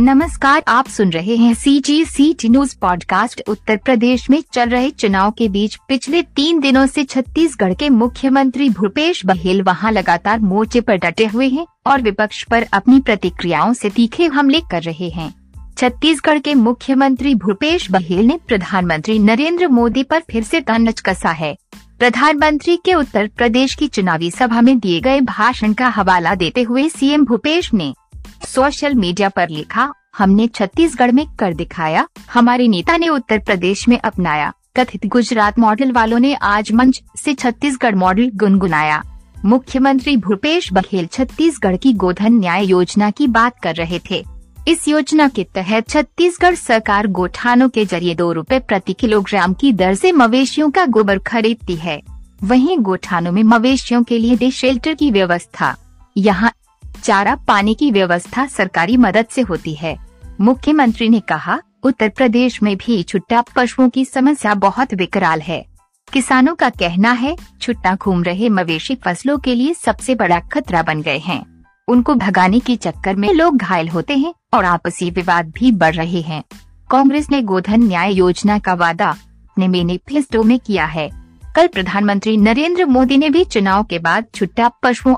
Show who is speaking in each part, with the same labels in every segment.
Speaker 1: नमस्कार, आप सुन रहे हैं C G C T news podcast Uttar Pradesh में चल रहे चुनाव के बीच पिछले तीन दिनों से छत्तीसगढ़ के मुख्यमंत्री भूपेश बघेल वहाँ लगातार मोर्चे पर डटे हुए हैं और विपक्ष पर अपनी प्रतिक्रियाओं से तीखे हमले कर रहे हैं। छत्तीसगढ़ के मुख्यमंत्री भूपेश बघेल ने प्रधानमंत्री नरेंद्र मोदी पर फिर से तनच कसा है। प्रधानमंत्री के उत्तर प्रदेश की चुनावी सभा में दिए गए भाषण का हवाला देते हुए सीएम भूपेश ने सोशल मीडिया पर लिखा, हमने छत्तीसगढ़ में कर दिखाया, हमारे नेता ने उत्तर प्रदेश में अपनाया। कथित गुजरात मॉडल वालों ने आज मंच से छत्तीसगढ़ मॉडल गुनगुनाया। मुख्यमंत्री भूपेश बघेल छत्तीसगढ़ की गोधन न्याय योजना की बात कर रहे थे। इस योजना के तहत छत्तीसगढ़ सरकार गोठानों के ज़रिए दो रूपए प्रति किलोग्राम की दर से मवेशियों का गोबर खरीदती है। वहीं गोठानों में मवेशियों के लिए डे शेल्टर की व्यवस्था। यहाँ चारा पानी की व्यवस्था सरकारी मदद से होती है। मुख्यमंत्री ने कहा, उत्तर प्रदेश में भी छुट्टा पशुओं की समस्या बहुत विकराल है। किसानों का कहना है, छुट्टा घूम रहे मवेशी फ़सलों के लिए सबसे बड़ा खतरा बन गए हैं। उनको भगाने के चक्कर में लोग घायल होते हैं और आपसी विवाद भी बढ़ रहे हैं। कांग्रेस ने गोधन न्याय योजना का वादा अपने मैनिफेस्टो में किया है। कल प्रधानमंत्री नरेंद्र मोदी ने भी चुनाव के बाद छुट्टा पशुओं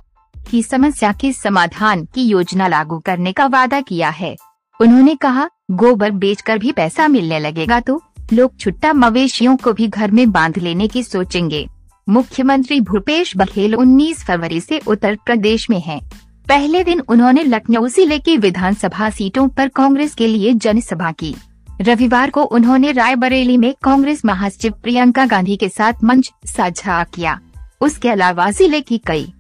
Speaker 1: की समस्या के समाधान की योजना लागू करने का वादा किया है। उन्होंने कहा, गोबर बेचकर भी पैसा मिलने लगेगा तो लोग छुट्टा मवेशियों को भी घर में बाँध लेने की सोचेंगे। मुख्यमंत्री भूपेश बघेल 19 फरवरी से उत्तर प्रदेश में हैं। पहले दिन उन्होंने लखनऊ ज़िले की विधानसभा सीटों पर कांग्रेस के लिए जनसभा की। रविवार को उन्होंने रायबरेली में कांग्रेस महासचिव प्रियंका गांधी के साथ मंच साझा किया। उसके अलावा ज़िले की कई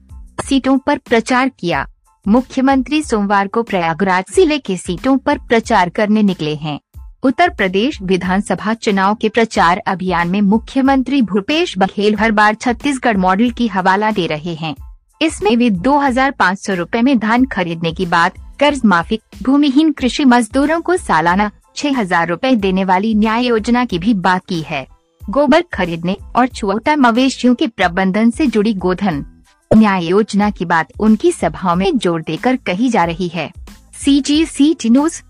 Speaker 1: सीटों पर प्रचार किया। मुख्यमंत्री सोमवार को प्रयागराज ज़िले के सीटों पर प्रचार करने निकले हैं। उत्तर प्रदेश विधानसभा चुनाव के प्रचार अभियान में मुख्यमंत्री भूपेश बघेल हर बार छत्तीसगढ़ मॉडल की हवाला दे रहे हैं। इसमें वे दो हज़ार रूपए में धान खरीदने की बात, कर्ज माफ़ी, भूमिहीन कृषि मजदूरों को सालाना छह हज़ार रूपए देने वाली न्याय योजना की भी बात की है। गोबर खरीदने और छुअता मवेशियों के प्रबंधन से जुड़ी गोधन न्याय योजना की बात उनकी सभाओं में ज़ोर देकर कही जा रही है। सी जी सी टी न्यूज़